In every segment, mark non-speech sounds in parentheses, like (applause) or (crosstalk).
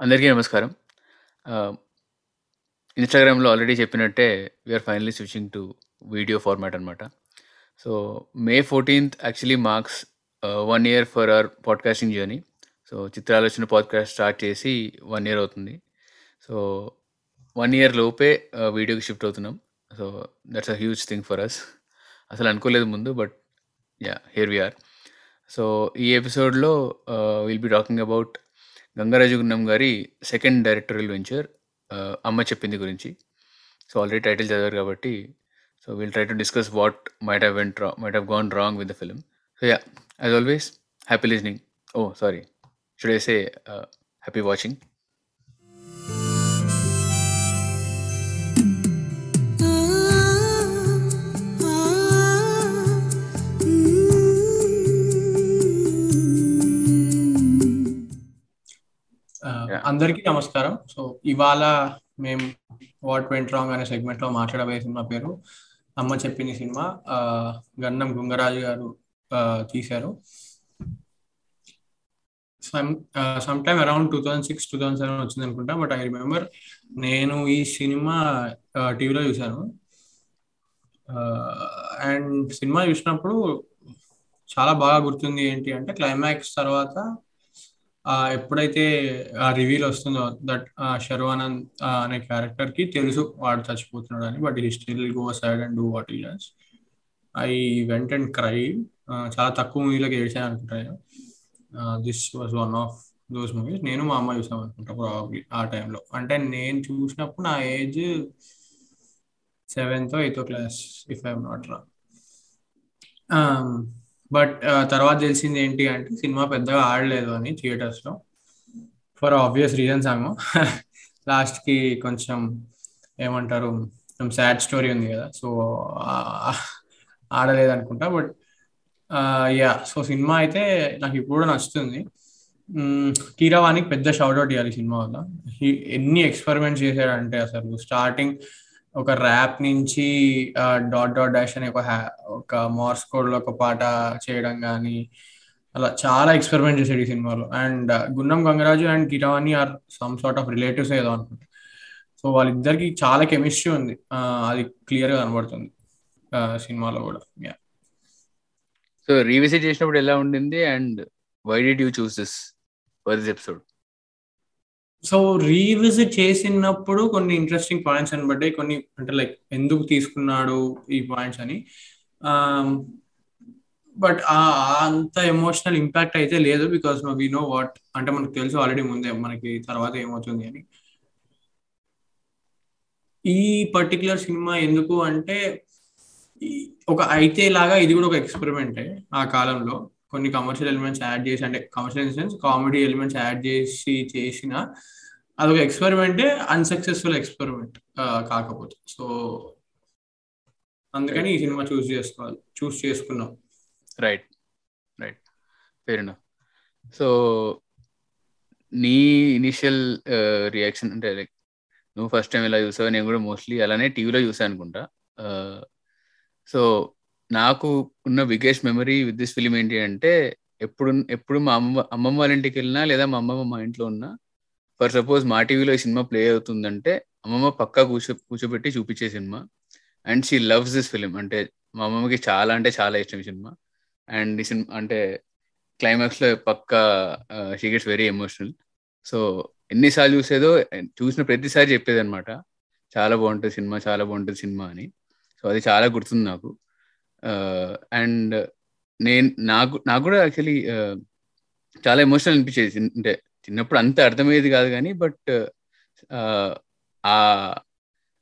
అందరికీ నమస్కారం. ఆహ్, ఇన్‌స్టాగ్రామ్‌లో ఆల్రెడీ చెప్పినట్టే we are finally switching to video format అనమాట. So, May 14థ్ actually marks ah, 1 year for our podcasting journey. So, Chitralochana podcast start చేసి 1 year అవుతుంది. సో, 1 ఇయర్ లోపే ఆహ్, వీడియోకి షిఫ్ట్ అవుతున్నాం. So, that's a huge thing for us. అసలు అనుకోలేదు ముందు but yeah! Here we are. So, ఈ ఎపిసోడ్‌లో ఆహ్, will be talking about Gangaraju Gunnam గారి సెకండ్ డైరెక్టోరియల్ వెంచర్ 'అమ్మ చెప్పింది' గురించి. సో, ఆల్రెడీ టైటిల్ చదివారు కాబట్టి so, will try to discuss what might have went రా might have gone wrong with the film. So, yeah as always happy listening. Oh sorry. Should I say happy watching? అందరికీ నమస్కారం. So, ఇవాళ మేము 'what went wrong' అనే సెగ్మెంట్లో మాట్లాడబోయే cinema పేరు 'అమ్మ చెప్పింది' సినిమా. గన్నం గుంగరాజు గారు తీశారు. Some time around two thousand six two thousand seven వచ్చింది అనుకుంటా బట్ ఐ రిమెంబర్ నేను ఈ సినిమా టీవీలో చూశాను అండ్ సినిమా చూసినప్పుడు చాలా బాగా గుర్తుంది ఏంటి అంటే క్లైమాక్స్ తర్వాత ఎప్పుడైతే ఆ రివీల్ వస్తుందో దట్ శర్వానంద్ అనే క్యారెక్టర్కి తెలుసు వాడు చచ్చిపోతున్నాడు అని but history still go side and do what he does. I went and cry చాలా తక్కువ మూవీలకు ఏడ్చాను అనుకుంటాను this was one of those movies. నేను మా అమ్మ చూసాం అనుకుంటా ప్రాబ్లీ ఆ టైంలో. అంటే నేను చూసినప్పుడు నా age seventh eighth class if I'm not రా బట్ తర్వాత తెలిసింది ఏంటి అంటే సినిమా పెద్దగా ఆడలేదు అని థియేటర్స్లో ఫర్ ఆబ్వియస్ రీజన్స్ ఏమో. (laughs) లాస్ట్‌కి కొంచెం ఏమంటారు కొంచెం సాడ్ స్టోరీ ఉంది కదా! సో, ఆడలేదు అనుకుంటా బట్ యా సో, సినిమా అయితే నాకు ఇప్పుడు నచ్చుతుంది. హ్మ్. పెద్ద షౌట్ అవుట్ ఇవ్వాలి సినిమా వల్ల. ఎన్ని ఎక్స్‌పెరిమెంట్స్ చేశాడంటే అసలు స్టార్టింగ్ ఒక ర్యాప్ నుంచి డాట్ డాట్ డాష్ అనే ఒక హ్యా ఒక మార్స్ కోడ్‌లో ఒక పాట చేయడం కానీ అలా చాలా ఎక్స్‌పెరిమెంట్ చేసాడు ఈ సినిమాలో. And uh, Gunnam Gangaraju and Keeravani are some sort of relatives ఏదో అనుకుంటా. సో, వాళ్ళిద్దరికి చాలా కెమిస్ట్రీ ఉంది. అది క్లియర్గా కనబడుతుంది. సినిమాలో కూడా. సో, రీవిజిట్ చేసినప్పుడు ఎలా ఉండింది? And why did you choose this for this episode? So, revisit చేసినప్పుడు కొన్ని ఇంట్రెస్టింగ్ పాయింట్స్ కనపడ్డాయి. కొన్ని అంటే లైక్ ఎందుకు తీసుకున్నాడు ఈ పాయింట్స్ అని. Um, బట్ అంత ఎమోషనల్ ఇంపాక్ట్ అయితే లేదు. బికాజ్ వి నో వాట్ అంటే మనకు తెలుసు ఆల్రెడీ ముందే మనకి తర్వాత ఏమవుతుంది అని. ఈ పర్టికులర్ సినిమా ఎందుకు అంటే ఒక అయితే లాగా ఇది కూడా ఒక ఎక్స్‌పెరిమెంటే ఆ కాలంలో. కొన్ని కమర్షియల్ ఎలిమెంట్స్ యాడ్ చేసి అంటే commercial in sense comedy elements add చేసి చేసిన అదొక ఎక్స్‌పెరిమెంటే అన్‌సక్సెస్‌ఫుల్ ఎక్స్‌పెరిమెంట్ కాకపోతే. సో, అందుకని ఈ సినిమా చూస్ చేసుకోవాలి. చూస్ చేసుకున్నాం. రైట్. రైట్. ఫెయిర్ సో, నీ ఇనిషియల్ రియాక్షన్ అంటే లైక్ నువ్వు ఫస్ట్ టైం ఇలా చూసావు నేను కూడా మోస్ట్‌లీ అలానే టీవీలో చూసా అనుకుంటా. సో, నాకు ఉన్న biggest memory with this film ఏంటి అంటే ఎప్పుడు ఎప్పుడు మా అమ్మ అమ్మమ్మ వాళ్ళ ఇంటికెళ్ళినా లేదా మా అమ్మమ్మ మా ఇంట్లో ఉన్నా ఫర్ సపోజ్ మా టీవీలో ఈ సినిమా ప్లే అవుతుందంటే అమ్మమ్మ పక్కా కూర్చో కూర్చోబెట్టి చూపించే cinema. And she loves this film అంటే మా అమ్మమ్మకి చాలా అంటే చాలా ఇష్టం ఈ సినిమా. అండ్ ఈ సినిమా అంటే క్లైమాక్స్‌లో పక్కా she gets very emotional. So, ఎన్నిసార్లు చూసేదో చూసిన ప్రతిసారి చెప్పేదన్నమాట. చాలా బాగుంటుంది సినిమా, చాలా బాగుంటుంది సినిమా అని. సో, అది చాలా గుర్తుంది నాకు. Uh, అండ్ నేను నాకు నాకు కూడా యాక్చువల్లీ uh, చాలా ఎమోషనల్ అనిపించేది. అంటే చిన్నప్పుడు అంత అర్థమయ్యేది కాదు కానీ బట్ uh, ఆ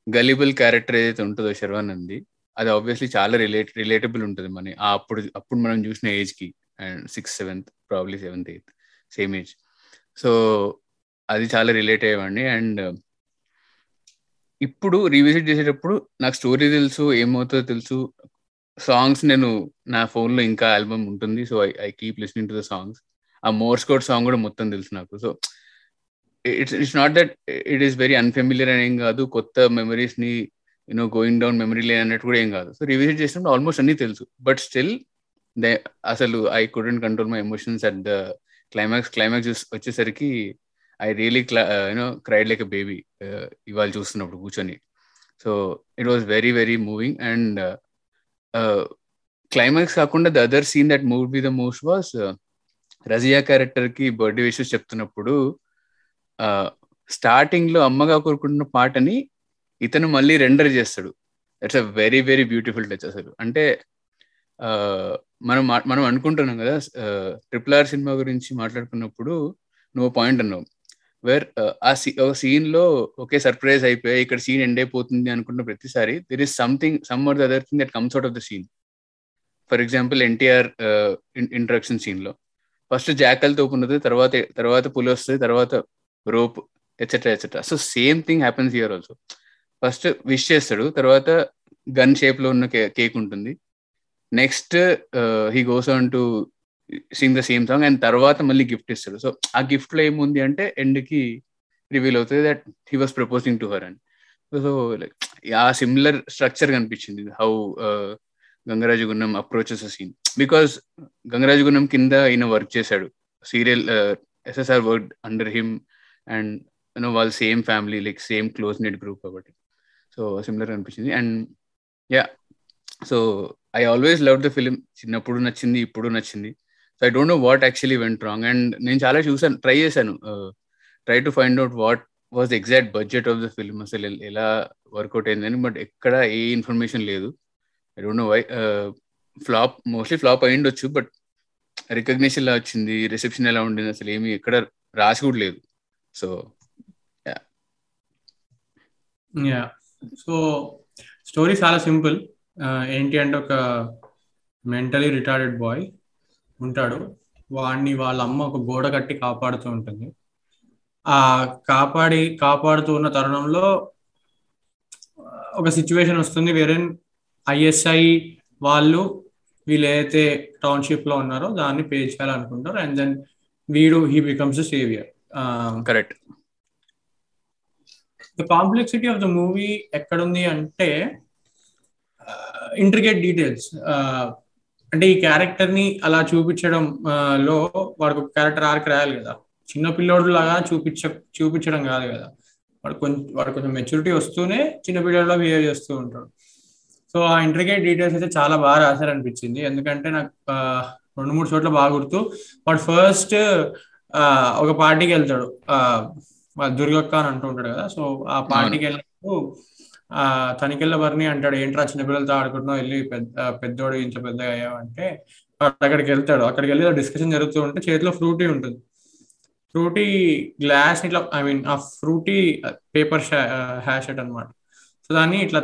గల్లిబుల్ క్యారెక్టర్ ఏదైతే ఉంటుందో శర్వానంద్‌ది అది ఆబ్వియస్‌లీ చాలా రిలేట్ రిలేటబుల్ ఉంటుంది మన అప్పుడు అప్పుడు మనం చూసిన ఏజ్‌కి. And sixth, seventh probably seventh, eighth same age. So, అది చాలా రిలేట్ అయ్యేవాడిని. అండ్ ఇప్పుడు రీవిజిట్ చేసేటప్పుడు నాకు స్టోరీ తెలుసు, ఏమవుతుందో తెలుసు. సాంగ్స్ నేను నా ఫోన్‌లో ఇంకా ఆల్బమ్ ఉంటుంది. So, I I keep listening to the songs. ఆ మోర్స్ కోడ్ సాంగ్ కూడా మొత్తం తెలుసు నాకు. So, it's it's not that it is very unfamiliar అని ఏం కాదు. కొత్త మెమోరీస్‌ని you know going down memory lane అన్నట్టు కూడా ఏం కాదు. సో, రివిజిట్ చేసినప్పుడు ఆల్మోస్ట్ అన్ని తెలుసు. బట్ స్టిల్ దే అసలు I couldn't control my emotions at the climax. Climax వచ్చేసరికి I really you know cried like a baby ఇవాళ చూస్తున్నప్పుడు కూర్చొని so it was very very moving and climax కాకుండా the other scene that moved me the most was Razia క్యారెక్టర్కి birthday wishes చెప్తున్నప్పుడు స్టార్టింగ్లో అమ్మగా కోరుకుంటున్న పాటని ఇతను మళ్ళీ రెండర్ చేస్తాడు. It's a very very beautiful touch అసలు. అంటే మనం మనం అనుకుంటున్నాం కదా ట్రిపుల్ ఆర్ సినిమా గురించి మాట్లాడుకున్నప్పుడు నువ్వు పాయింట్ అన్నావు వేర్ ఆ సీన్లో ఒకే సర్ప్రైజ్ అయిపోయి ఇక్కడ సీన్ ఎండ్ అయిపోతుంది అనుకున్న ప్రతిసారి there is something some or the other thing that comes out of the scene for example NTR introduction సీన్లో ఫస్ట్ జాకల్ తోపున్నది తర్వాత తర్వాత పులి వస్తుంది తర్వాత rope etcetera etcetera so same thing happens here also first wish చేస్తాడు తర్వాత gun షేప్లో ఉన్న కేక్ ఉంటుంది. Next he goes on to sing the same song and తర్వాత మళ్ళీ గిఫ్ట్ ఇస్తాడు. సో ఆ గిఫ్ట్లో ఏముంది అంటే ఎండ్కి రివీల్ అవుతుంది that he was proposing to her అని. సో లైక్ ఆ సిమిలర్ స్ట్రక్చర్ కనిపించింది. How Gangarajugunnam approaches scene because Gangarajugunnam కింద ఈయన వర్క్ చేశాడు. Serial SSR work under him and you know వాళ్ళ same family like same close net group కాబట్టి. So similar అనిపించింది and yeah so I always love the film చిన్నప్పుడు నచ్చింది ఇప్పుడు నచ్చింది. So I don't know what actually went wrong and నేను చాలా చూసాను ట్రై చేశాను. Try to find out what was exact budget of the film అసలు ఎలా వర్కౌట్ అయిందని బట్ ఎక్కడ ఏ ఇన్ఫర్మేషన్ లేదు. I don't know why flop mostly flop అయ్యిండొచ్చు but recognition ఎలా వచ్చింది రిసెప్షన్ ఎలా ఉండింది అసలు ఏమి ఎక్కడ రాసి కూడా లేదు. సో యా సో స్టోరీ చాలా సింపుల్ uh, ఏంటి అంటే ఒక మెంటలీ రిటార్డెడ్ బాయ్ ఉంటాడు. వాడిని వాళ్ళ అమ్మ ఒక గోడ కట్టి కాపాడుతూ ఉంటుంది. ఆ కాపాడి కాపాడుతూ ఉన్న తరుణంలో ఒక సిచ్యువేషన్ వస్తుంది వేరే ఐఎస్ఐ వాళ్ళు వీళ్ళు ఏదైతే టౌన్షిప్లో ఉన్నారో దాన్ని పే చేయాలనుకుంటారు అండ్ దెన్ వీడు he becomes saviour correct the complexity of the movie ఎక్కడుంది అంటే ఇంట్రికేట్ డీటెయిల్స్ అంటే ఈ క్యారెక్టర్ని అలా చూపించడం లో వాడికి ఒక క్యారెక్టర్ ఆర్క్ రాయాలి కదా. చిన్న పిల్లోడు లాగా చూపించ చూపించడం కాదు కదా. వాడు కొంచెం వాడు కొంచెం మెచ్యూరిటీ వస్తూనే చిన్న పిల్లల్లో బిహేవ్ చేస్తూ ఉంటాడు. సో ఆ ఇంట్రికేట్ డీటెయిల్స్ అయితే చాలా బాగా రాశారనిపించింది. ఎందుకంటే నాకు రెండు మూడు చోట్ల బాగా గుర్తు. వాడు ఫస్ట్ ఒక పార్టీకి వెళ్తాడు. దుర్గక్క అని అంటూ ఉంటాడు కదా. సో ఆ పార్టీకి వెళ్ళినప్పుడు ఆ తనికెళ్ళ బర్ని అంటాడు ఏంట్రా చిన్నపిల్లలతో ఆడుకుంటున్నావు? వెళ్ళి పెద్ద పెద్దోడు ఇంత పెద్దగా అయ్యావు? అంటే అక్కడికి వెళ్తాడు. అక్కడికి వెళ్ళి డిస్కషన్ జరుగుతూ ఉంటే చేతిలో ఫ్రూటీ ఉంటుంది. ఫ్రూటీ గ్లాస్ ఇట్లా ఐ మీన్ ఆ ఫ్రూటీ పేపర్ హ్యాషెట్ అనమాట సో దాన్ని ఇట్లా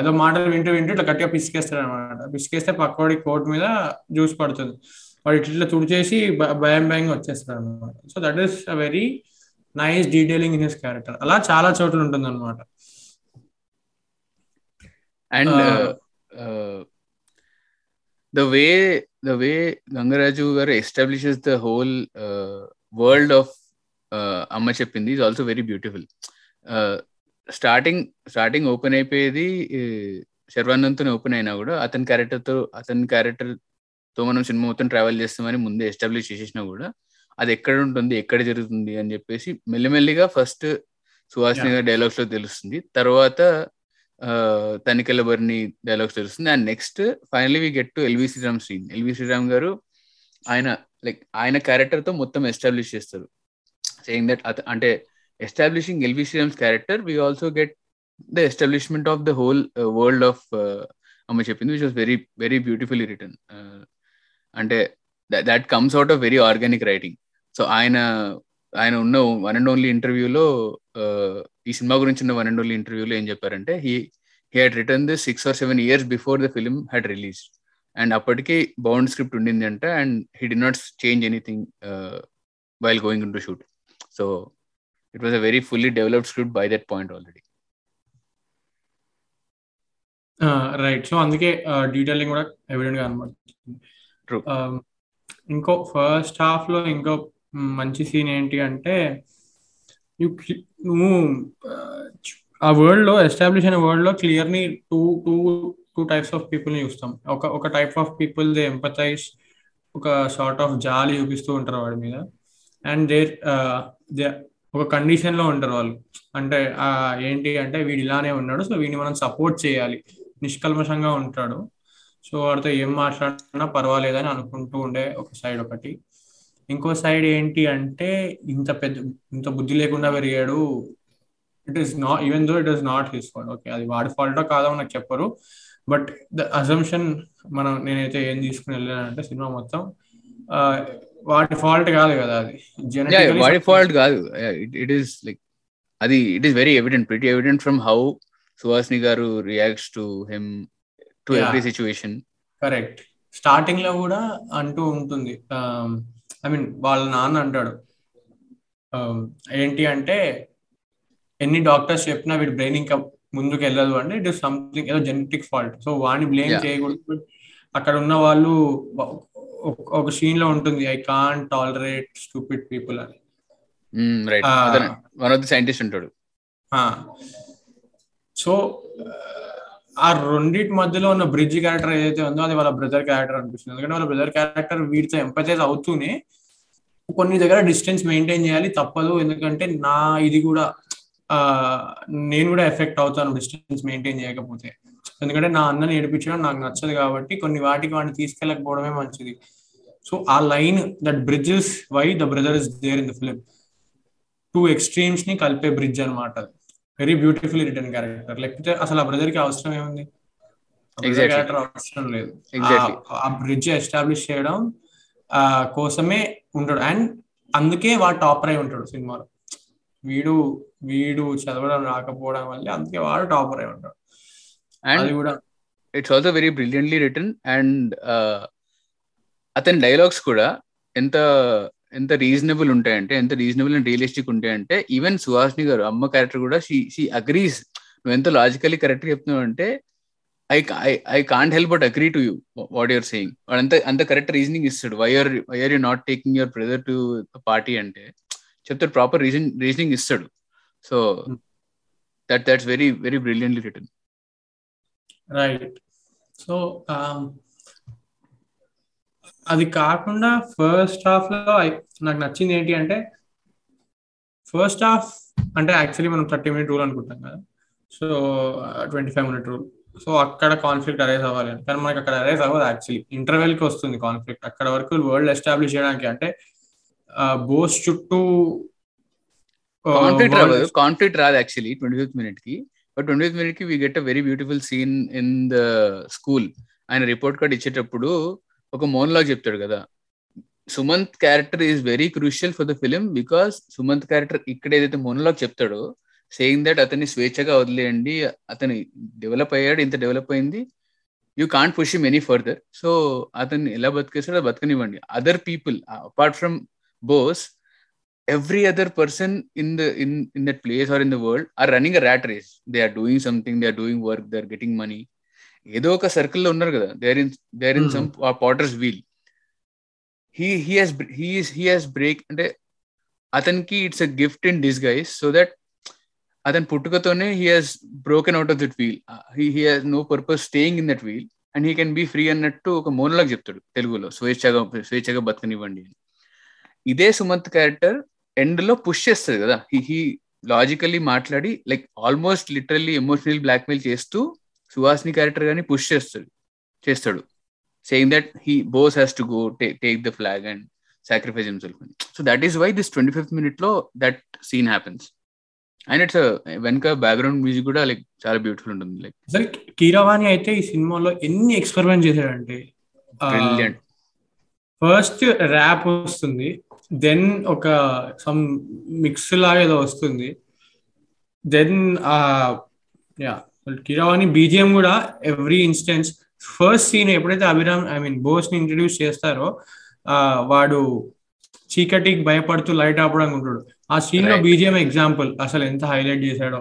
ఏదో మాటలు వింటూ వింటూ ఇట్లా గట్టిగా పిసికేస్తాడు అనమాట పిసికేస్తే పక్కవాడి కోట్ మీద జ్యూస్ పడుతుంది. వాడు ఇట్లా తుడిచేసి భయం భయంగా వచ్చేస్తాడు అనమాట so that is a very nice detailing in his character అలా చాలా చోట్ల ఉంటుంది అనమాట and the way the way Gangaraju garu establishes the whole world of Amma Cheppindi is also very beautiful starting starting open అయిపోయేది శర్వానంద్తో open అయినా కూడా అతని క్యారెక్టర్తో అతని క్యారెక్టర్తో మనం సినిమా మొత్తం ట్రావెల్ చేస్తామని ముందే ఎస్టాబ్లిష్ చేసేసినా కూడా అది ఎక్కడ ఉంటుంది ఎక్కడ జరుగుతుంది అని చెప్పేసి మెల్లిమెల్లిగా ఫస్ట్ సుహాసిని గారి డైలాగ్స్లో తెలుస్తుంది. తర్వాత తనికెళ్ళ బర్ని డైలాగ్స్ తెలుస్తుంది and next finally we get to LV Sriram scene LV Sriram గారు ఆయన లైక్ ఆయన క్యారెక్టర్తో మొత్తం ఎస్టాబ్లిష్ చేస్తారు. సేయింగ్ దట్ అంటే establishing LV Sriram's character we also get the establishment of the whole world of Amma Cheppindi which was very very beautifully written అంటే that comes out of very organic writing so ఆయన ఆయన ఉన్న one and only ఇంటర్వ్యూలో ఈ cinema గురించి ఉన్న one and only ఇంటర్వ్యూలో ఏం చెప్పారంటే he he had written this six or seven years before the film had release and అప్పటికి బౌండ్ స్క్రిప్ట్ ఉండింది అంట and he did not change anything while going into shoot so it was a very fully developed script by that point already right so అందుకే detailing కూడా ఎవిడెంట్గా అనమాట. ఇంకో first హాఫ్లో ఇంకో మంచి సీన్ ఏంటి అంటే నువ్వు ఆ వరల్డ్లో ఎస్టాబ్లిష్ అయిన వరల్డ్లో clearly two two two types of పీపుల్ని చూస్తాం. ఒక ఒక type of people they empathize ఒక సార్ట్ ఆఫ్ జాలి చూపిస్తూ ఉంటారు వాడి మీద. అండ్ దే దే ఒక కండిషన్లో ఉంటారు వాళ్ళు. అంటే ఆ ఏంటి అంటే వీడు ఇలానే ఉన్నాడు సో వీడిని మనం సపోర్ట్ చేయాలి. నిష్కల్మషంగా ఉంటాడు. సో వాడితో ఏం మాట్లాడినా పర్వాలేదని అనుకుంటూ ఉండే ఒక సైడ్ ఒకటి. ఇంకో సైడ్ ఏంటి అంటే ఇంత పెద్ద ఇంత బుద్ధి లేకుండా పెరిగాడు. It is not even though it is not his fault okay అది వాడి ఫాల్టో కాదో నాకు చెప్పరు. బట్ ద అజంప్షన్ మనం నేనైతే ఏం తీసుకుని వెళ్ళానంటే సినిమా మొత్తం వాడి ఫాల్ట్ కాదు కదా అది. వాడి ఫాల్ట్ కాదు. ఇట్ ఈస్ లైక్ అది it is very evident pretty evident from how Suhasini garu reacts to him to. Every situation correct స్టార్టింగ్లో కూడా అంటూ ఉంటుంది. ఐ మీన్ వాళ్ళ నాన్న అంటాడు. Um, ఏంటి అంటే ఎన్ని డాక్టర్స్ చెప్పినా వీడి బ్రెయిన్ ఇంకా ముందుకు వెళ్ళదు అంటే ఇట్ ఇస్ సంథింగ్ ఏదో జెనెటిక్ ఫాల్ట్ సో వాడిని బ్లేమ్. చేయకూడదు. అక్కడ ఉన్న వాళ్ళు ఒక- సీన్లో ఉంటుంది I can't tolerate stupid people అని. Ah. One of the scientist ఉంటాడు. సో ఆ రెండింటి మధ్యలో ఉన్న బ్రిడ్జ్ క్యారెక్టర్ ఏదైతే ఉందో అది వాళ్ళ బ్రదర్ క్యారెక్టర్ అనిపిస్తుంది. ఎందుకంటే వాళ్ళ బ్రదర్ క్యారెక్టర్ వీటితో ఎంపతైజ్ అవుతూనే కొన్ని దగ్గర డిస్టెన్స్ మెయింటైన్ చేయాలి తప్పదు. ఎందుకంటే నా ఇది కూడా నేను కూడా ఎఫెక్ట్ అవుతాను డిస్టెన్స్ మెయింటైన్ చేయకపోతే. ఎందుకంటే నా అన్నని ఏడిపించడం నాకు నచ్చదు కాబట్టి కొన్ని వాటికి వాడిని తీసుకెళ్ళకపోవడమే మంచిది. సో ఆ line that bridges why the brother is there in the film two ఎక్స్ట్రీమ్స్ని కలిపే బ్రిడ్జ్ అనమాట వెరీ బ్యూటిఫుల్లీ రిటర్న్ క్యారెక్టర్. లేకపోతే అసలు ఆ బ్రదర్కి అవసరం ఏముంది. క్యారెక్టర్ అవసరం లేదు. ఆ- బ్రిడ్జ్ ఎస్టాబ్లిష్ చేయడం కోసమే ఉంటాడు. అండ్ అందుకే వాడు టాపర్ అయి ఉంటాడు సినిమాలో. వీడు వీడు చదవడం రాకపోవడం వల్ల అందుకే వాడు టాపర్ అయి ఉంటాడు. అది అండ్ కూడా it's also very brilliantly written and అతని డైలాగ్స్ కూడా ఎంత ఎంత రీజనబుల్ ఉంటాయంటే ఎంత రీజనబుల్ అండ్ రియలిస్టిక్ ఉంటాయంటే ఈవెన్ సుహాస్ని గారు అమ్మ క్యారెక్టర్ కూడా షీ షీ అగ్రీస్. నువ్వు ఎంత లాజికలీ కరెక్ట్ చెప్తున్నావు అంటే I I can't help but agree to you what you're saying వాడు అంత అంత కరెక్ట్ రీజనింగ్ ఇస్తాడు. Why are why are you not taking your brother to party అంటే చెప్తాడు ప్రాపర్ రీజన్ రీజనింగ్ ఇస్తాడు. So that that's very very brilliantly written right so అది కాకుండా first హాఫ్లో నాకు నచ్చింది ఏంటి అంటే ఫస్ట్ హాఫ్ అంటే యాక్చువల్లీ మనం థర్టీ మినిట్ రూల్ అనుకుంటాం కదా. So twenty five minute rule so అక్కడ కాన్ఫ్లిక్ట్ అరైజ్ అవ్వాలి కానీ మనకి అక్కడ అరైజ్ అవ్వదు యాక్చువల్లీ ఇంటర్వెల్కి వస్తుంది కాన్ఫ్లిక్ట్ అక్కడ వరకు వరల్డ్ ఎస్టాబ్లిష్ చేయడానికి అంటే బోస్ చుట్టూ కాన్ఫ్లిక్ట్ రాదు. కాన్ఫ్లిక్ట్ రాదు యాక్చువల్లీ ట్వంటీ ఫిఫ్త్ మినిట్కి. But twenty fifth మినిట్కి we get a very beautiful scene in the school ఆయన రిపోర్ట్ కార్డ్ ఇచ్చేటప్పుడు ఒక మోనలాగ్ చెప్తాడు కదా. Sumanth character is very crucial for the film because Sumanth character ఇక్కడ ఏదైతే మోనలాగ్ చెప్తాడో సేయింగ్ దట్ అతన్ని స్వేచ్ఛగా వదిలేయండి అతని డెవలప్ అయ్యాడు ఇంత డెవలప్ అయింది. You can't push him any further so అతన్ని ఎలా బతికేస్తాడో బతకనివ్వండి. Other people apart from Bose every other person in the in in that place or in the world are running a rat race. They are doing something they are doing work they are getting money. ఏదో ఒక సర్కిల్లో ఉన్నారు కదా. They are in they are in some potter's wheel he he has he he has break అంటే అతనికి it's a gift in disguise so that అతని పుట్టుకతోనే he has broken out of that wheel he he has no purpose staying in that wheel and he can be free అన్నట్టు ఒక monologue చెప్తాడు తెలుగులో స్వేచ్ఛగా స్వేచ్ఛగా బతకనివ్వండి అని. ఇదే సుమంత్ క్యారెక్టర్ ఎండ్లో పుష్ చేస్తుంది కదా. హీ హీ లాజికల్లీ మాట్లాడి like almost literally emotional blackmail చేస్తూ సుహాస్ని క్యారెక్టర్ కానీ పుష్ చేస్తాడు చేస్తాడు. Saying that he Bose has to go take the flag and sacrifice himself so that is why this twenty fifth మినిట్లో that scene happens and it's వెనక background music కూడా like చాలా beautiful ఉంటుంది like అసలు కీరవాణి అయితే ఈ సినిమాలో ఎన్ని ఎక్స్పెరిమెంట్ చేశాడంటే ఫస్ట్ ర్యాప్ వస్తుంది దెన్ ఒక సమ్ మిక్స్ లాగా ఏదో వస్తుంది దెన్ యా కిరవాణి బీజిఎం కూడా ఎవ్రీ ఇన్స్టెన్స్ ఫస్ట్ సీన్ ఎప్పుడైతే అభిరామ్ ఐ మీన్ బోస్ని ఇంట్రడ్యూస్ చేస్తారో వాడు చీకటికి భయపడుతూ లైట్ ఆపడానికి ఉంటాడు. ఆ సీన్లో. బీజిఎం ఎగ్జాంపుల్ అసలు ఎంత హైలైట్ చేశాడో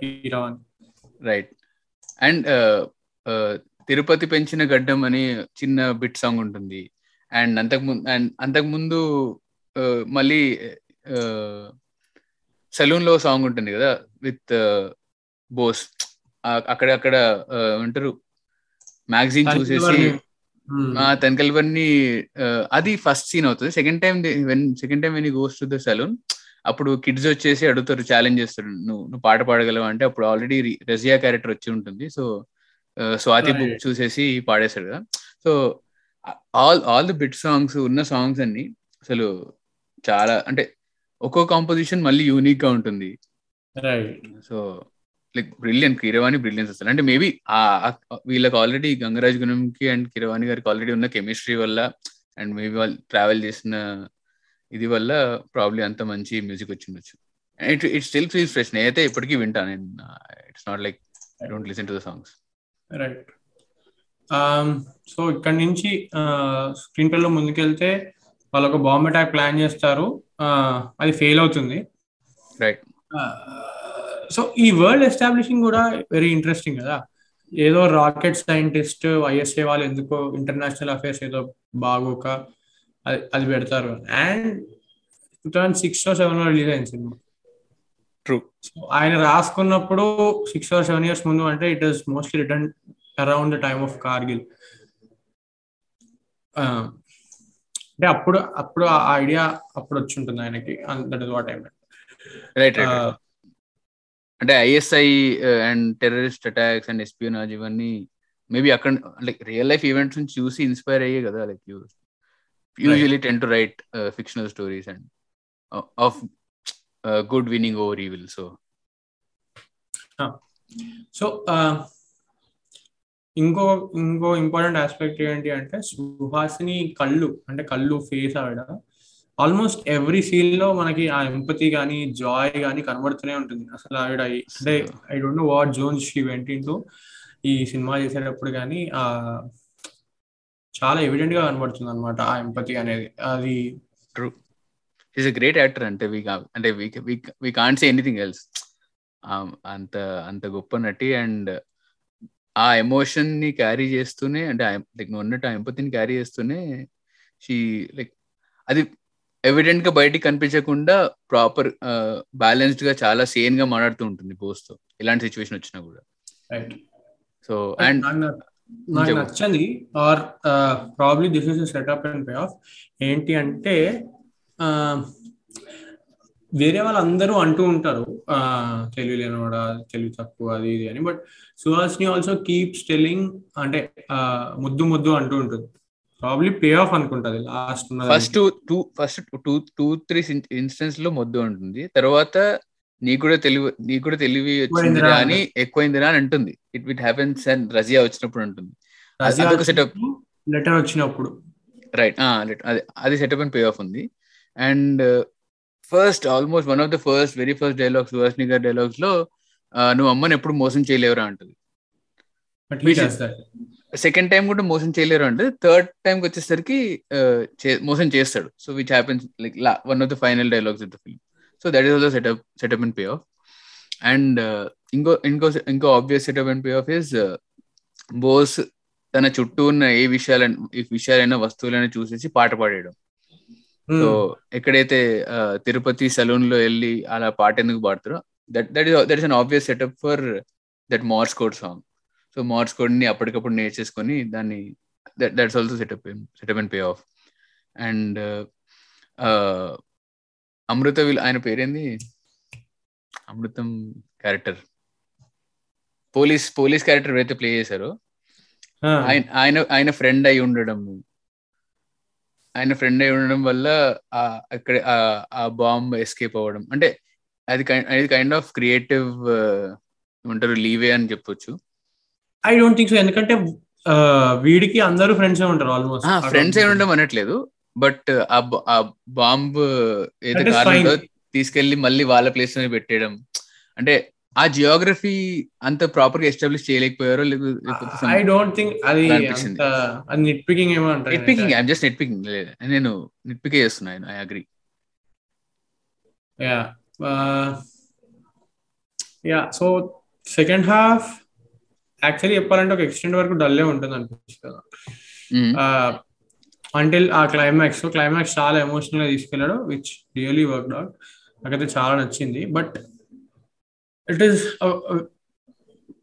కీరవాణి రైట్ అండ్ తిరుపతి పెంచిన గడ్డం అని చిన్న బిట్ సాంగ్ ఉంటుంది. అండ్ అంతకు ముందు అండ్ అంతకు ముందు uh, మళ్ళీ సలూన్లో సాంగ్ ఉంటుంది కదా విత్ బోస్ అక్కడ అక్కడ ఉంటారు మ్యాగజైన్ చూసేసి ఆ తనకల్వన్ని అది ఫస్ట్ సీన్ అవుతుంది. Second time when second time when goes to the saloon అప్పుడు కిడ్స్ వచ్చేసి అడుగుతారు ఛాలెంజ్ చేస్తారు. నువ్వు నువ్వు పాట పాడగలవు? అంటే అప్పుడు ఆల్రెడీ రజియా క్యారెక్టర్ వచ్చి ఉంటుంది. So Swathi book. చూసేసి పాడేశాడు కదా. So all all the bit songs ఉన్న సాంగ్స్ అన్ని అసలు చాలా అంటే ఒక్కో కాంపోజిషన్ మళ్ళీ యూనిక్గా ఉంటుంది. So like brilliant Keeravani brilliance అసలు. అంటే మేబీ వీళ్ళకి ఆల్రెడీ గంగరాజ్ గుణంకి అండ్ కిరవాణి గారికి ఆల్రెడీ ఉన్న కెమిస్ట్రీ వల్ల అండ్ మేబీ వాళ్ళు ట్రావెల్ చేసిన ఇది వల్ల ప్రాబ్లీ అంత మంచి music వచ్చిండొచ్చు. It it still feels fresh నేనైతే ఇప్పటికీ వింటాను నేను it's not like I don't listen to the songs right so ఇక్కడ నుంచి స్క్రీన్ ప్లే లో ముందుకెళ్తే వాళ్ళు ఒక బాంబ్ అటాక్ ప్లాన్ చేస్తారు. Uh, అది ఫెయిల్ అవుతుంది. రైట్ సో ఈ వరల్డ్ ఎస్టాబ్లిషింగ్ కూడా వెరీ ఇంట్రెస్టింగ్ కదా. ఏదో రాకెట్ సైంటిస్ట్ ఐఎస్ఏ వాళ్ళు ఎందుకో ఇంటర్నేషనల్ అఫేర్స్ ఏదో బాగోక అది అది పెడతారు. అండ్ టూ థౌసండ్ సిక్స్ సెవెన్లో రిలీజ్ అయింది సినిమా. ట్రూ సో ఆయన రాసుకున్నప్పుడు సిక్స్ ఆర్ సెవెన్ ఇయర్స్ ముందు అంటే it is mostly written around the time of Kargil అంటే అప్పుడు అప్పుడు ఆ ఐడియా అప్పుడు వచ్చి ఉంటుంది ఆయనకి that is what I right right అంటే ISI and terrorist attacks and espionage ఇవన్నీ మేబీ అక్కడ లైక్ రియల్ లైఫ్ ఈవెంట్స్ నుంచి చూసి ఇన్స్పైర్ అయ్యే కదా like you usually tend to write fictional stories and of good winning over evil so so ఇంకో ఇంకో important aspect ఏంటి అంటే సుహాసిని కళ్ళు అంటే కళ్ళు ఫేస్ ఆవిడ ఆల్మోస్ట్ ఎవ్రీ సీన్లో మనకి ఆ ఎంపతి కానీ జాయ్ కానీ కనబడుతూనే ఉంటుంది. అసలు ఆవిడ అంటే I don't know what zones she went ఈ సినిమా చేసేటప్పుడు కానీ ఆ చాలా ఎవిడెంట్గా కనబడుతుంది అనమాట ఆ ఎంపతి అనేది. అది true is a great actor అంటే వీ అంటే we can't say anything else అంత అంత గొప్ప నటి అండ్ ఆ ఎమోషన్ని క్యారీ చేస్తూనే అంటే లైక్ నువ్వు అన్నట్టు ఆ ఎంపతిని క్యారీ చేస్తూనే షీ లైక్ అది ఎవిడెంట్గా బయటికి కనిపించకుండా ప్రాపర్ బ్యాలెన్స్డ్గా చాలా సేన్గా మాట్లాడుతూ ఉంటుంది బోస్తో. ఇలాంటి సిచ్యువేషన్ వచ్చినా కూడా. సో అండ్ నాకు. నచ్చంది or probably this is setup and pay off ఏంటి అంటే ఆ, వేరే వాళ్ళందరూ అంటూ ఉంటారు ఆ, తెలివి లేనివాడా తెలివి తక్కువ అది ఇది అని. But Suhasini also keeps telling అంటే ముద్దు ముద్దు అంటూ ఉంటుంది. Probably pay off అనుకుంటది last first two first two two three ఇన్స్టెన్స్లో మొద్దు ఉంటుంది. తర్వాత నీకు కూడా తెలివి నీకు కూడా తెలివి వచ్చిందిరా ఎక్కువైందిరా అని ఎక్కువైందిరా అని అంటుంది. It with happens and Razia వచ్చినప్పుడు అంటుంది. అదొక. లెటర్ వచ్చినప్పుడు రైట్ అది అది సెటప్ అండ్ పే ఆఫ్ ఉంది and first almost one of the first very first dialogues Suhasini గారి డైలాగ్స్లో నువ్వు అమ్మని ఎప్పుడు మోసం చేయలేవురా అంటుంది. సెకండ్ టైం కూడా మోసం చేయలేరు అంటే థర్డ్ టైం వచ్చేసరికి చే- మోసం చేస్తాడు. So which happens like one of the final dialogues in the film so that is also setup setup and pay off and ఇంకో ఇంకో ఇంకో obvious setup and pay off is Bose తన చుట్టూ ఉన్న ఏ విషయాలను ఈ విషయాలైనా వస్తువులైనా చూసేసి పాట పాడేయడం. సో ఎక్కడైతే ఆ, తిరుపతి సలూన్లో వెళ్ళి అలా పాట ఎందుకు పాడతారో that that is that is an obvious setup for that Morse code song so Morse కోడ్ని అప్పటికప్పుడు నేర్చేసుకొని దాన్ని that that's also setup setup and pay off and Amrutha will ఆయన పేరేంది? Amrutham character. Police police character ఎవరైతే play చేశారో ఆయన ఆయన ఆయన ఫ్రెండ్ అయి ఉండడం. ఆయన ఫ్రెండ్ అయి ఉండడం వల్ల ఆ అక్కడ ఆ- బాంబ్ ఎస్కేప్ అవ్వడం. అంటే అది అది కైండ్ ఆఫ్ క్రియేటివ్ ఏమంటారు లీవే అని చెప్పొచ్చు. ఐ డోంట్ థింక్ సో ఎందుకంటే వీడికి అందరూ ఫ్రెండ్స్ ఉంటారు ఆల్మోస్ట్ ఫ్రెండ్స్ అయి ఉండడం అనట్లేదు. బట్ ఆ బాంబ్ ఏదో fine. తీసుకెళ్ళి మళ్ళీ వాళ్ళ ప్లేస్ మీద పెట్టేయడం. అంటే ఆ జియోగ్రఫీ అంత ప్రాపర్గా ఎస్టాబ్లిష్ చేయలేకపోయారో ఐ డోంట్ థింక్ అది నిట్ పికింగ్ ఏమో nit picking I'm just nit picking నేను నిట్ పికే చేస్తున్నాను I agree yeah yeah so second half actually చెప్పాలంటే ఒక ఎక్స్టెంట్ వరకు డల్లే ఉంటుంది అనిపిస్తుంది. అంటిల్ ఆ క్లైమాక్స్ క్లైమాక్స్ చాలా ఎమోషనల్గా తీసుకెళ్ళాడు విచ్ రియలీ వర్క్ అవుట్ నాకైతే చాలా నచ్చింది. బట్ ఇట్ ఈస్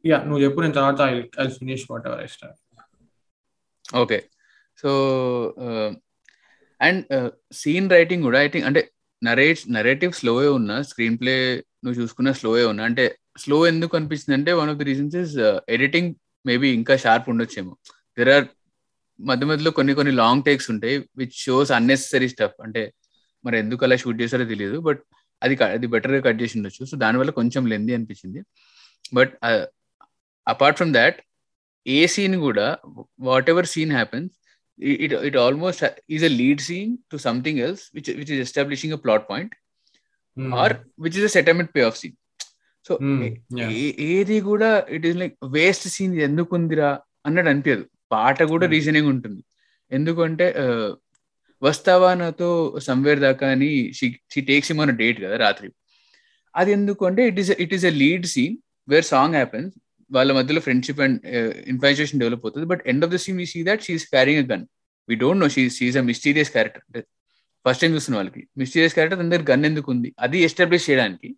యా నువ్వు చెప్పు నేను తర్వాత I finish whatever I okay so and scene writing కూడా ఐ థింక్ అంటే నరేట్ నరేటివ్ స్లోవే ఉన్నా స్క్రీన్ ప్లే నువ్వు చూసుకున్న స్లోవే ఉన్నా అంటే స్లో ఎందుకు అనిపిస్తుంది అంటే one of the reasons is editing maybe ఇంకా షార్ప్ ఉండొచ్చేమో. దెర్ ఆర్ మధ్య మధ్యలో కొన్ని కొన్ని లాంగ్ టేక్స్ ఉంటాయి విచ్ షోస్ అన్నెసరీ స్టఫ్ అంటే మరి ఎందుకు అలా షూట్ చేశారో తెలియదు బట్ అది అది బెటర్ కట్ చేసి ఉండొచ్చు. సో దానివల్ల కొంచెం లెంది అనిపించింది. But apart from that a scene కూడా whatever scene happens it it almost is a lead scene to something else which which is establishing a plot point or which is a settlement pay off scene so ఏది కూడా it is like waste scene ఎందుకు ఉందిరా అన్నట్టు అనిపించదు పాట కూడా reasoning ఉంటుంది. ఎందుకంటే వస్తావా నాతో సంవేర్ దాకా అని she takes him on date కదా రాత్రి. అది ఎందుకు అంటే it is it is a lead scene where song happens వాళ్ళ మధ్యలో ఫ్రెండ్షిప్ అండ్ ఇన్ఫాన్షియేషన్ డెవలప్ అవుతుంది. But end of the scene we see that she's carrying a gun we don't know she she's a mysterious character అంటే first time చూస్తున్న వాళ్ళకి. Mysterious character అందరు gun ఎందుకు ఉంది? అది ఎస్టాబ్లిష్ చేయడానికి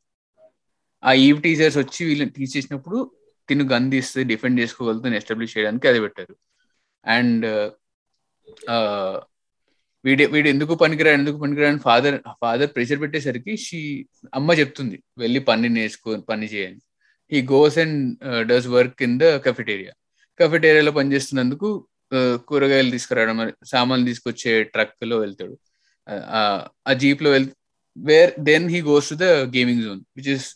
ఆ ఈవ్ టీచర్స్ వచ్చి వీళ్ళని తీసేసినప్పుడు తిను గన్ తీస్తే డిఫెండ్ చేసుకోగలుగుతుంది ఎస్టాబ్లిష్ చేయడానికి అది పెట్టారు. అండ్ వీడి వీడు ఎందుకు పనికిరాడు ఎందుకు పనికిరాడు ఫాదర్ ఫాదర్ ప్రెషర్ పెట్టేసరికి షీ అమ్మ చెప్తుంది వెళ్ళి పని నేర్చుకో పని చేయని he goes and does work in the cafeteria. కెఫెటేరియాలో పనిచేస్తున్నందుకు కూరగాయలు తీసుకురావడం సామాన్లు తీసుకొచ్చే ట్రక్లో వెళ్తాడు. ఆ జీప్లో వెళ్ where then he goes to the gaming zone which is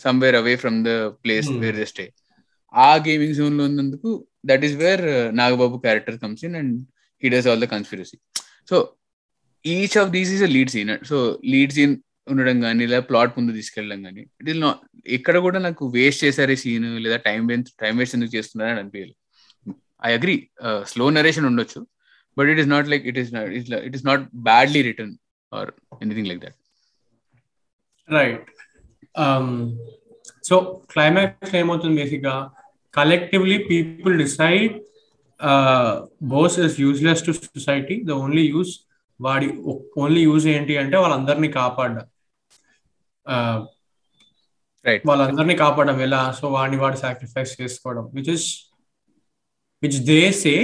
somewhere away from the place where the stay. ఆ గేమింగ్ జోన్లో ఉన్నందుకు that is where Nagababu character comes in and he does all the conspiracy so each of these is a lead scene so lead scene ఉండడం కానీ లేదా plot ముందు తీసుకెళ్ళడం కానీ it is not ఇక్కడ కూడా నాకు వేస్ట్ చేశారే సీన్ లేదా టైం టైం వేస్ట్ ఎందుకు చేస్తున్నారని అనిపించాలి ఐ అగ్రి స్లో నరేషన్ ఉండొచ్చు but it is not like it is it is not badly written or anything like that right so climax ఏమవుతుంది బేసిక్గా collectively people decide Bose is useless to society the only use వాడి only use ఏంటి అంటే వాళ్ళందరినీ కాపాడడం. వాళ్ళందరినీ కాపాడడం ఎలా? సో వాడిని వాడు సాక్రిఫైస్ చేసుకోవడం which is which they say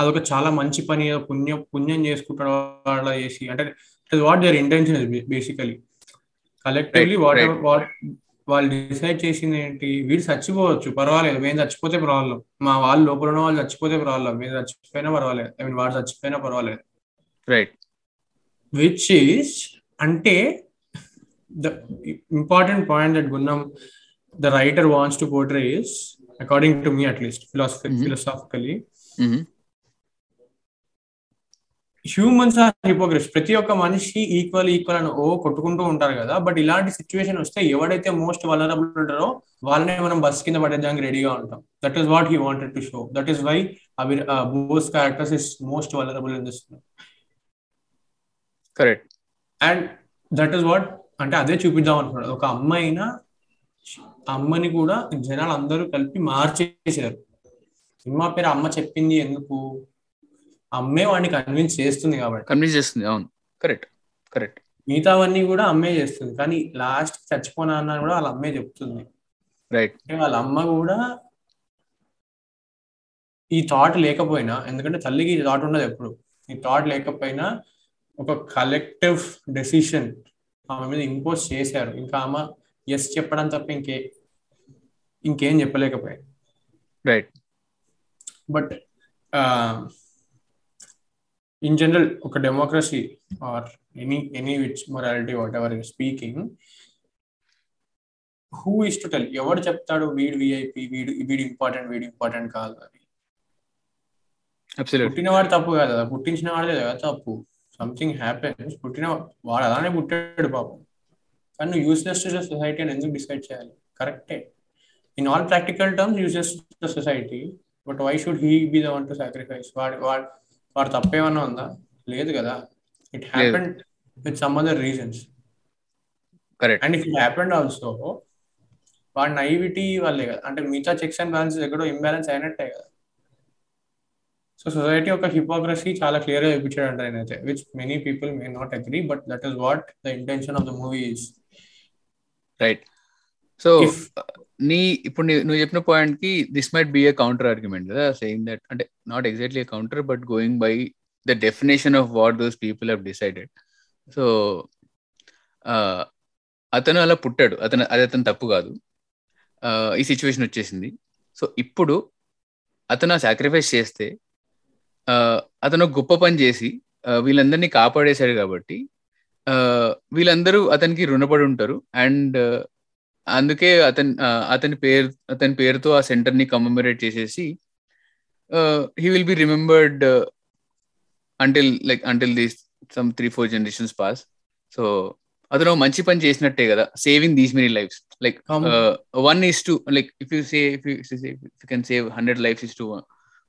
అదొక చాలా మంచి పని పుణ్యం పుణ్యం చేసుకుంటాడు వాళ్ళ చేసి అంటే what their intention basically collectively what what వాళ్ళు డిసైడ్ చేసింది ఏంటి? వీడు చచ్చిపోవచ్చు పర్వాలేదు. మేము చచ్చిపోతే ప్రాబ్లం మా వాళ్ళు లోపల ఉన్న వాళ్ళు చచ్చిపోతే ప్రాబ్లం మీరు చచ్చిపోయినా పర్వాలేదు. ఐ మీన్ వాడు చచ్చిపోయినా పర్వాలేదు. రైట్ విచ్ ఈస్ అంటే the important point that Gunnam the writer wants to portray is according to me at least philosophy philosophically humans are hypocrites ప్రతి ఒక్క మనిషి ఈక్వల్ ఈక్వల్ అని ఓ కొట్టుకుంటూ ఉంటారు కదా. బట్ ఇలాంటి సిచ్యువేషన్ వస్తే ఎవడైతే మోస్ట్ వలరబుల్ ఉంటారో వాళ్ళనే మనం బస్ కింద పడేదానికి రెడీగా ఉంటాం. That is what he wanted to show that is why our Bose characters is most vulnerable in this correct and that is what అంటే అదే చూపిద్దాం అనుకున్నాడు. ఒక అమ్మాయిన అమ్మని కూడా జనాలు అందరూ కలిపి మార్చేసారు సినిమా పేరు అమ్మ చెప్పింది ఎందుకు? అమ్మే వాడిని కన్విన్స్ చేస్తుంది కాబట్టి. కన్విన్స్ చేస్తుంది అవును. కరెక్ట్ కరెక్ట్ మిగతావన్నీ కూడా అమ్మే చేస్తుంది. కానీ లాస్ట్ చచ్చిపోనా అన్న కూడా వాళ్ళ అమ్మే చెప్తుంది. రైట్ అంటే వాళ్ళ అమ్మ కూడా ఈ థాట్ లేకపోయినా ఎందుకంటే తల్లికి ఈ థాట్ ఉండదు ఎప్పుడు. ఈ థాట్ లేకపోయినా ఒక కలెక్టివ్ డెసిషన్ ఆమె మీద ఇంపోజ్ చేశారు. ఇంకా ఆమె ఎస్ చెప్పడం తప్ప ఇంకే ఇంకేం చెప్పలేకపోయాయి. రైట్ బట్ ఇన్ జనరల్ ఒక democracy or any any which morality whatever speaking who is to tell ఎవడు చెప్తాడు వీడు విఐపి వీడు వీడు ఇంపార్టెంట్ వీడు ఇంపార్టెంట్ కాదు అని. పుట్టినవాడు తప్పు కాదు కదా. పుట్టించిన వాడే కదా తప్పు. సంథింగ్ హ్యాపెన్స్ పుట్టిన వాడు అలానే పుట్టాడు పాపం. కానీ నువ్వు యూస్లెస్ టు సొసైటీ అని ఎందుకు డిసైడ్ చేయాలి? కరెక్టే in all practical terms useless to society but why should he be the one to sacrifice వాడు వాడు వాడు తప్పేమన్నా ఉందా? లేదు కదా. It happened with some other reasons correct and if it happened also వాడి నైవిటీ వాళ్ళే కదా. అంటే మిగతా చెక్స్ అండ్ బ్యాలెన్సెస్ ఎక్కడో ఇంబ్యాలెన్స్ అయినట్టే కదా. సో సొసైటీ ఒక హిపోక్రసీ చాలా క్లియర్గా చూపించాడు అంటే నేనైతే which many people may not agree but that is what the intention of the movie is right so నీ ఇప్పుడు నువ్వు చెప్పిన పాయింట్కి this might be a counter argument కదా సేయింగ్ దట్ అంటే not exactly counter but going by the definition of what those people have decided so అతను అలా పుట్టాడు. అతను అది అతను తప్పు కాదు. ఈ సిచ్యువేషన్ వచ్చేసింది. సో ఇప్పుడు అతను ఆ సాక్రిఫైస్ చేస్తే అతను గొప్ప పని చేసి వీళ్ళందరినీ కాపాడేశాడు కాబట్టి వీళ్ళందరూ అతనికి రుణపడి ఉంటారు. అండ్ అందుకే అతని అతని పేరు అతని పేరుతో ఆ సెంటర్ని కమమరేట్ చేసేసి he will be remembered until like until this some three four generations pass so అతను మంచి పని చేసినట్టే కదా saving these many lives like one is to like if you say if you can save hundred lives is to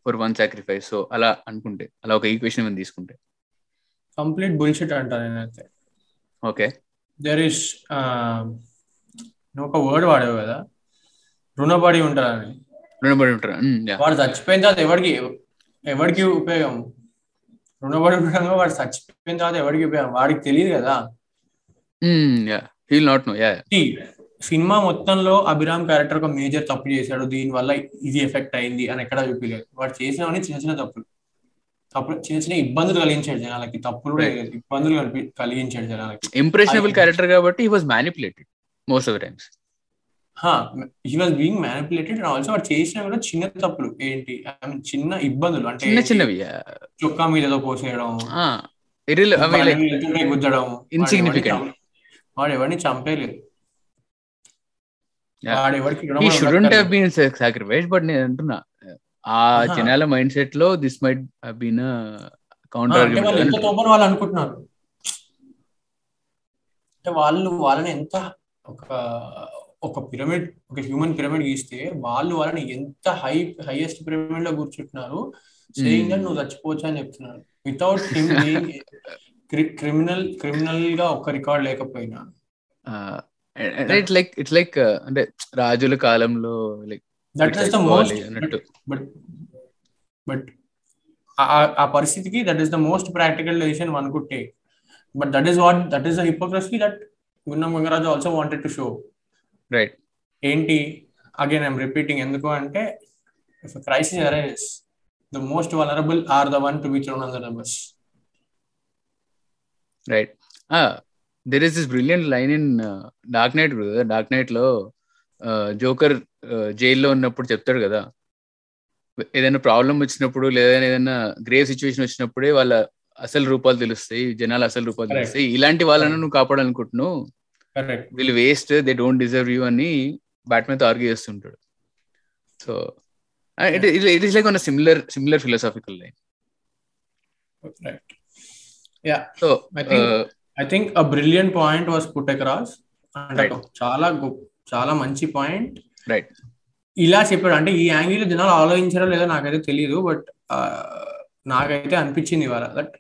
for one sacrifice so అలా అనుకుంటే అలా ఒక equation మనం తీసుకుంటే. కంప్లీట్ బుల్షిట్ అంటాను నేనైతే. ఓకే దెర్ ఇస్ నువ్వు ఒక వర్డ్ వాడావు కదా. రుణపడి ఉంటారని. రుణపడి ఉంటారు. వాడు చచ్చిపోయిన తర్వాత ఎవరికి ఎవరికి ఉపయోగం? రుణపడి ఉండడంగా వాడు చచ్చిపోయిన తర్వాత ఎవరికి ఉపయోగం? వాడికి తెలియదు కదా. నాట్ నో యా సినిమా మొత్తంలో అభిరామ్ క్యారెక్టర్ ఒక మేజర్ తప్పు చేశాడు. దీని వల్ల ఇది ఎఫెక్ట్ అయింది అని ఎక్కడా చూపించలేదు వాడు చేసినవన్నీ చిన్న చిన్న తప్పులు. తప్పులు చిన్న చిన్న ఇబ్బందులు కలిగించాడు జనాలకి. తప్పులు కూడా ఇబ్బందులు కలిగించాడు జనాలకి. ఇంప్రెషనబుల్ క్యారెక్టర్ కాబట్టి he was manipulated most of times he was being manipulated and also వాడు చేసిన కూడా చిన్న తప్పులు. ఏంటి? చిన్న ఇబ్బందులు. అంటే చిన్న చిన్నవి చొక్కా మీద ఏదో పోసేయడం గుద్దడం. ఇన్సిగ్నిఫికెంట్ వాడు ఎవరిని చంపేయలేదు సాక్రిఫైస్ బట్ నేను అంటున్నా ఆ జనాల మైండ్ సెట్లో దిస్ మైట్ బీన్ కౌంటర్ వాళ్ళు అనుకుంటున్నారు? అంటే వాళ్ళు వాళ్ళని ఎంత ఒక ఒక పిరమిడ్ ఒక హ్యూమన్ పిరమిడ్ గీస్తే వాళ్ళు వాళ్ళని ఎంత హై హైయెస్ట్ పిరమిడ్లో కూర్చుంటున్నారు సేయింగ్ దట్ నువ్వు చచ్చిపోవచ్చు అని చెప్తున్నారు. వితౌట్ హిమ్ క్రిమినల్ క్రిమినల్గా ఒక రికార్డ్ లేకపోయినా. ఇట్స్ లైక్ ఇట్స్ లైక్ అంటే రాజుల కాలంలో like that is the most but but ఆ పరిస్థితికి that is the most practical decision one could take but that is what that is the hypocrisy that Gunnam Gangaraju also wanted to show right ఏంటి? Again I'm repeating ఎందుకు అంటే if crisis arises the most vulnerable are the one to be thrown on the numbers right there is this brilliant line in Dark Knight Dark నైట్లో joker జైల్లో ఉన్నప్పుడు చెప్తాడు కదా. ఏదైనా problem వచ్చినప్పుడు లేదా ఏదైనా గ్రేవ్ సిచ్యువేషన్ వచ్చినప్పుడే వాళ్ళ అసలు రూపాలు తెలుస్తాయి జనాలు అసలు రూపాలు తెలుస్తాయి. ఇలాంటి వాళ్ళను నువ్వు కాపాడాలనుకుంటున్నావు. వీళ్ళు waste they don't deserve you అని బ్యాట్మెన్తో ఆర్గ్యూ చేస్తుంటాడు. So it it is like on similar similar philosophical line yeah so I think a brilliant point was put across అంటే చాలా చాలా మంచి పాయింట్ రైట్ ఇలా చెప్పాడు. అంటే ఈ యాంగిల్ జనాలు ఆలోచించారో లేదో నాకైతే తెలియదు బట్ నాకైతే అనిపించింది ఇవాళ. దట్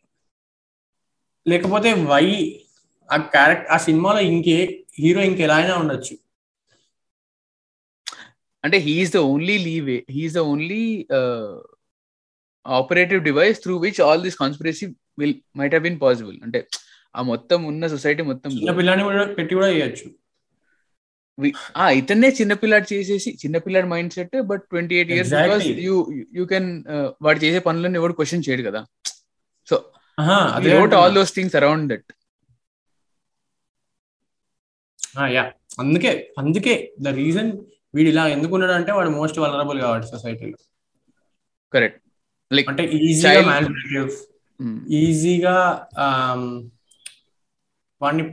లేకపోతే వై ఆ క్యారెక్టర్ ఆ సినిమాలో ఇంకే హీరో ఇంకెలా అయినా ఉండొచ్చు. అంటే he's the only leave he's the only operative device through which all this conspiracy will might have been possible అంటే ఆ మొత్తం ఉన్న సొసైటీ మొత్తం చిన్న పిల్లని కూడా పెట్టి కూడా చేయొచ్చు ఇతన్నే చిన్నపిల్లాడు చేసేసి చిన్నపిల్లాడి mind set but twenty eight years you you can వాడు చేసే పనులను ఎవరు క్వశ్చన్ చేయడు కదా. So wrote all those things around that yeah. అందుకే అందుకే ద రీజన్ వీడు ఇలా ఎందుకు ఉన్నాడు అంటే వాడు మోస్ట్ వలరబుల్ కాబట్టి సొసైటీలో. కరెక్ట్ లైక్ అంటే ఈజీగా మ్యానిపులేటివ్ ఈజీగా వాడిని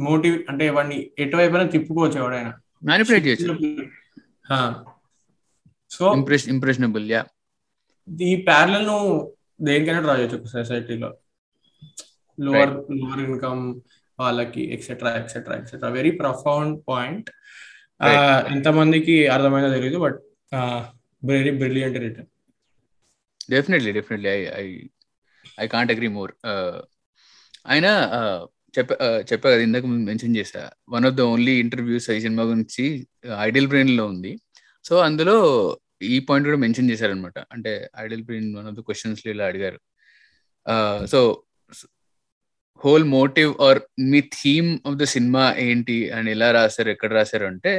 మోటివ్ అంటే వాడిని ఎటువైపు తిప్పుకోవచ్చు ఎవడైనా. మ్యానిపులేట్ చేయొచ్చు. సో ఇంప్రెషన్ ఇంప్రెషనబుల్ యా ఈ ప్యారల్ను దేనికైనా డ్రా చేయొచ్చు సొసైటీలో లోవర్ లోవర్ ఇన్కమ్ వాళ్ళకి etcetera etcetera etcetera very profound point ఎంతమందికి అర్థమైందో తెలియదు but very brilliant written definitely definitely I I I can't agree more ఆయన చెప్ప చెప్పా కదా ఇందాక మెన్షన్ చేసా one of the only interviews ఈ సినిమా గురించి ఐడియల్ బ్రెయిన్లో ఉంది. సో అందులో ఈ పాయింట్ కూడా మెన్షన్ చేశారనమాట. అంటే Idlebrain one of the questions ఇలా అడిగారు. సో హోల్ మోటివ్ ఆర్ మీ థీమ్ ఆఫ్ ద సినిమా ఏంటి అని ఎలా రాశారు ఎక్కడ రాశారు అంటే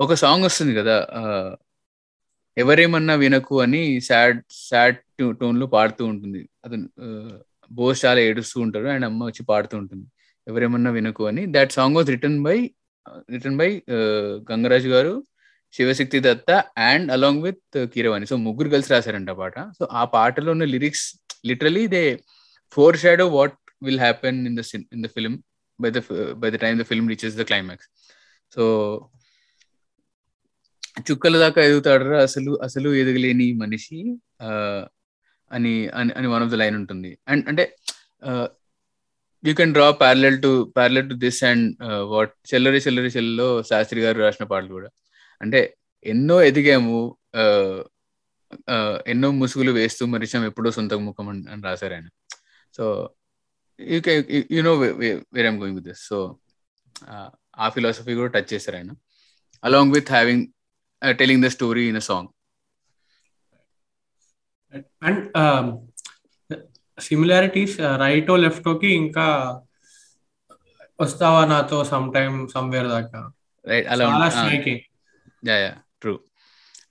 ఒక సాంగ్ వస్తుంది కదా ఎవరేమన్నా వినకు అని సాడ్ సాడ్ టోన్లో పాడుతూ ఉంటుంది. అతను బోస్ చాలా ఏడుస్తూ ఉంటారు అండ్ అమ్మ వచ్చి పాడుతూ ఉంటుంది. ఎవరేమన్నా వినకు అని. That song was written by written by Gangaraju garu Sivashakti Datta and along with Keeravani. So ముగ్గురు కలిసి రాశారంట ఆ పాట. సో ఆ పాటలో ఉన్న lyrics literally they foreshadow what will happen in the in the film by the by the time the film reaches the climax so చుక్కల దాకా ఎదుగుతాడు అసలు అసలు ఎదగలేని మనిషి అని అని వన్ ఆఫ్ ద లైన్ ఉంటుంది. అండ్ అంటే you can draw parallel to parallel to this and what చెల్లరి చెల్లరి చెల్లలో శాస్త్రి గారు రాసిన పాటలు కూడా. అంటే ఎన్నో ఎదిగాము ఎన్నో ముసుగులు వేస్తూ మరిచాం ఎప్పుడో సొంత ముఖం అని రాశారు ఆయన. So you K you know where I'm going with this so ఆ ఫిలాసఫీ కూడా టచ్ చేశారు ఆయన. Along with having telling the story in a song and similarities రైటో లెఫ్టోకి ఇంకా వస్తావా నాతో సమ్ టైమ్ సమ్వేర్ దాకా. రైట్ అలా striking yeah yeah true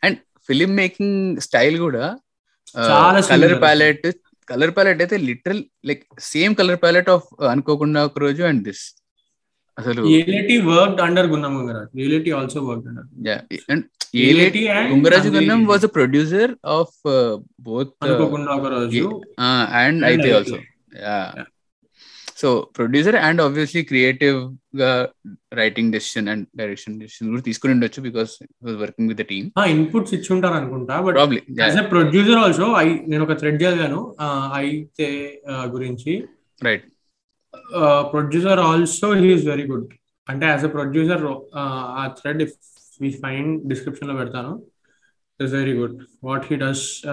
and film making style కూడా చాలా కలర్ ప్యాలెట్ కలర్ ప్యాలెట్ అయితే literal like same colour palette of Anukokunda Oka Roju and this అసలు Yeleti worked under Gunnam Gangaraj. Yeleti also worked under yeah and Yeleti Gangaraju Gunnam was a producer of both Anukokunda Oka Roju and Aithe also yeah so producer and obviously క్రియేటివ్గా writing decision and direction decision కూడా తీసుకుని ఉండొచ్చు because working with team inputs ఇచ్చి ఉంటారు అనుకుంటా but as producer also I నేను ఒక thread చదివాను అయితే గురించి. Right producer also he's very good అంటే యాజ్ ఎ ప్రొడ్యూసర్ ఆ థ్రెడ్ ఇఫ్ వి ఫైండ్ డిస్క్రిప్షన్లో పెడతాను is very good what he does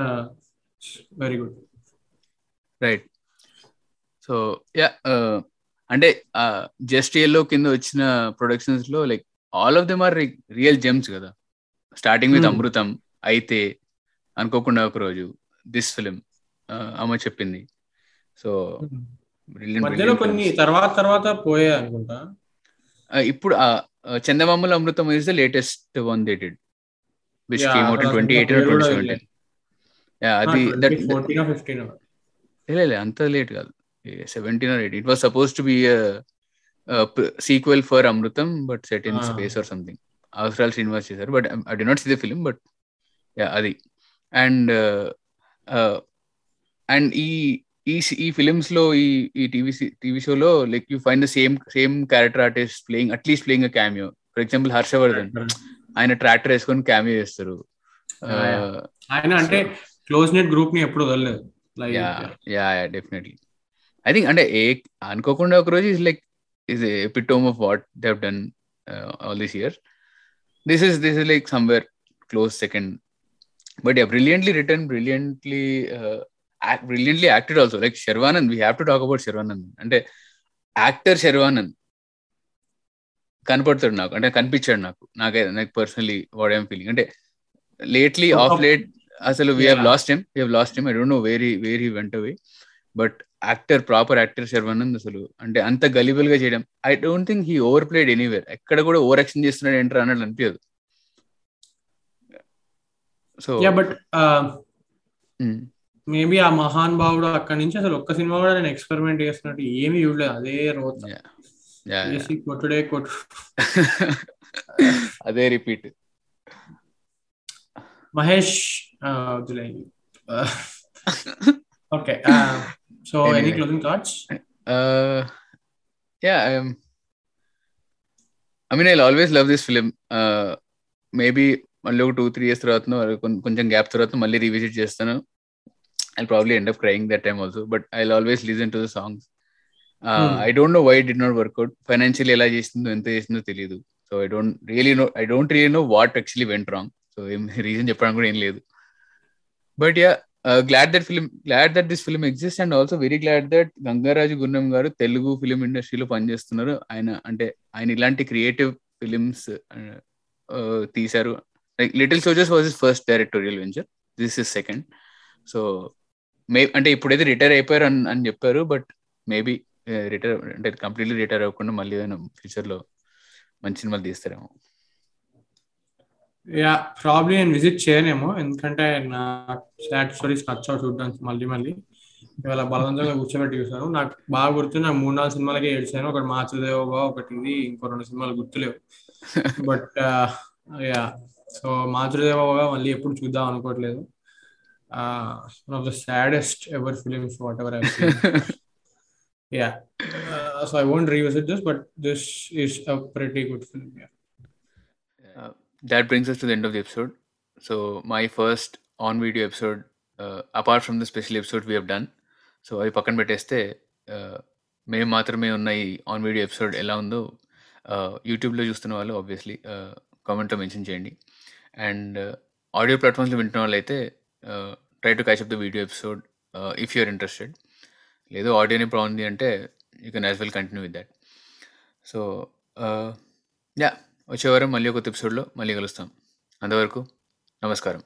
very good right so yeah అంటే జస్ట్లో కింద వచ్చిన ప్రొడక్షన్స్లో like all of them are real gems కదా. Starting with Amrutham అయితే అనుకోకుండా ఒక రోజు దిస్ ఫిలిం అమ్మ చెప్పింది. సో మధ్యలో కొన్ని తర్వాత తర్వాత పోయాయి అనుకుంటా. ఇప్పుడు చందమామల Amrutham is the latest one dated which came out in twenty eighteen twenty seventeen అది లేదు అంత లేట్ కాదు. Seventeen or eight it was suppose to be sequel for Amrutham but set in space or something Avasarala Srinivas చేశారు but I did not see the film but yeah అది. And and ఈ ఈ ఈ ఫిలిమ్స్లో ఈ ఈ TV TV షోలో like you find the same same character artist playing at least playing a cameo for example Harshavardhan ఆయన ట్రాక్టర్ వేసుకొని క్యామియో చేస్తారు. ఆయన అంటే క్లోజ్ నెట్ గ్రూప్ని ఎప్పుడు వదలలేదు. Yeah yeah definitely I think అంటే ఏ Anukokunda Oka Roju is like is epitome of what they have done all this year this is this is like somewhere close second but yeah brilliantly written brilliantly brilliantly acted also like Sharwanand we have to talk about Sharwanand అంటే actor Sharwanand కనపడతాడు నాకు. అంటే కనిపించాడు నాకు. నాకే నాకు personally what I'm feeling అంటే lately of late అసలు we have lost time we have lost time I don't know very very went away but actor proper actor Sharwanand అసలు. అంటే అంత గలిబుల్గా చేయడం. I don't think he over played anywhere ఎక్కడ కూడా over action చేస్తున్నాడు enter అన్నట్టు అనిపించదు సో బట్ మేబీ ఆ మహాన్ భావుడు అక్కడి నుంచి అసలు ఒక్క సినిమా కూడా నేను ఎక్స్పెరిమెంట్ చేస్తున్నట్టు ఏమీ చూడలేదు. అదే రోజు కొట్టుడే కొట్టు (laughs) అదే repeat. Mahesh (laughs) okay so any closing thoughts yeah I mean I always love this film maybe మళ్ళీ ఒక టూ త్రీ ఇయర్స్ తర్వాత కొంచెం గ్యాప్ తర్వాత మళ్ళీ రివిజిట్ చేస్తాను. I probably end up crying that time also but I always listen to the songs I don't know why did not work out financial ఎలా చేసిందో ఎంత చేసిందో తెలియదు so I don't really know I don't really know what actually went wrong so ఏం (laughs) reason చెప్పడానికి కూడా ఏం లేదు. But yeah glad that film glad that this film exist and also very glad that Gangaraju Gunnam garu Telugu film ఇండస్ట్రీలో పనిచేస్తున్నారు. ఆయన అంటే ఆయన ఇలాంటి క్రియేటివ్ ఫిలిమ్స్ తీశారు. Like little soldiers was is first directorial venture this is second so may అంటే ఇప్పుడైతే retire అయిపోయారు అని అని చెప్పారు బట్ మేబీ రిటైర్ అంటే కంప్లీట్లీ రిటైర్ అవ్వకుండా మళ్ళీ ఏదైనా ఫ్యూచర్లో మంచి సినిమాలు తీస్తారేమో. యా ప్రాబ్లీ నేను విజిట్ చేయనేమో ఎందుకంటే నా సాడ్ స్టోరీస్ నచ్చావు చూడడానికి మళ్ళీ మళ్ళీ. ఇవాళ బలవంతంగా కూర్చోబెట్టి చూసాను నాకు బాగా గుర్తు నాకు మూడు నాలుగు సినిమాలకి ఏడ్చాను. ఒకటి మాతృదేవోగా ఒకటి ఇది ఇంకో రెండు సినిమాలు గుర్తులేవు. (laughs) బట్ యా సో మాతృదేవోగా మళ్ళీ ఎప్పుడు చూద్దాం అనుకోవట్లేదు. One of the saddest ever films what ever I yeah uh, so i won't revisit this but this is a pretty good film yeah Uh, that brings us to the end of the episode. So my first on video episode, uh, apart from the special episodes we have done, so అవి పక్కన పెట్టేస్తే uh, మేము మాత్రమే ఉన్న ఈ on video episode ఎలా ఉందో యూట్యూబ్లో చూస్తున్న వాళ్ళు ఆబ్వియస్లీ కామెంట్లో మెన్షన్ చేయండి అండ్ ఆడియో ప్లాట్ఫామ్స్లో వింటున్న వాళ్ళు అయితే try to catch up the video episode if you're interested లేదు ఆడియోనే బాగుంది అంటే you can as well continue with that so yeah వచ్చే వారం మళ్ళీ ఒక ఎపిసోడ్లో మళ్ళీ కలుస్తాం. అంతవరకు నమస్కారం.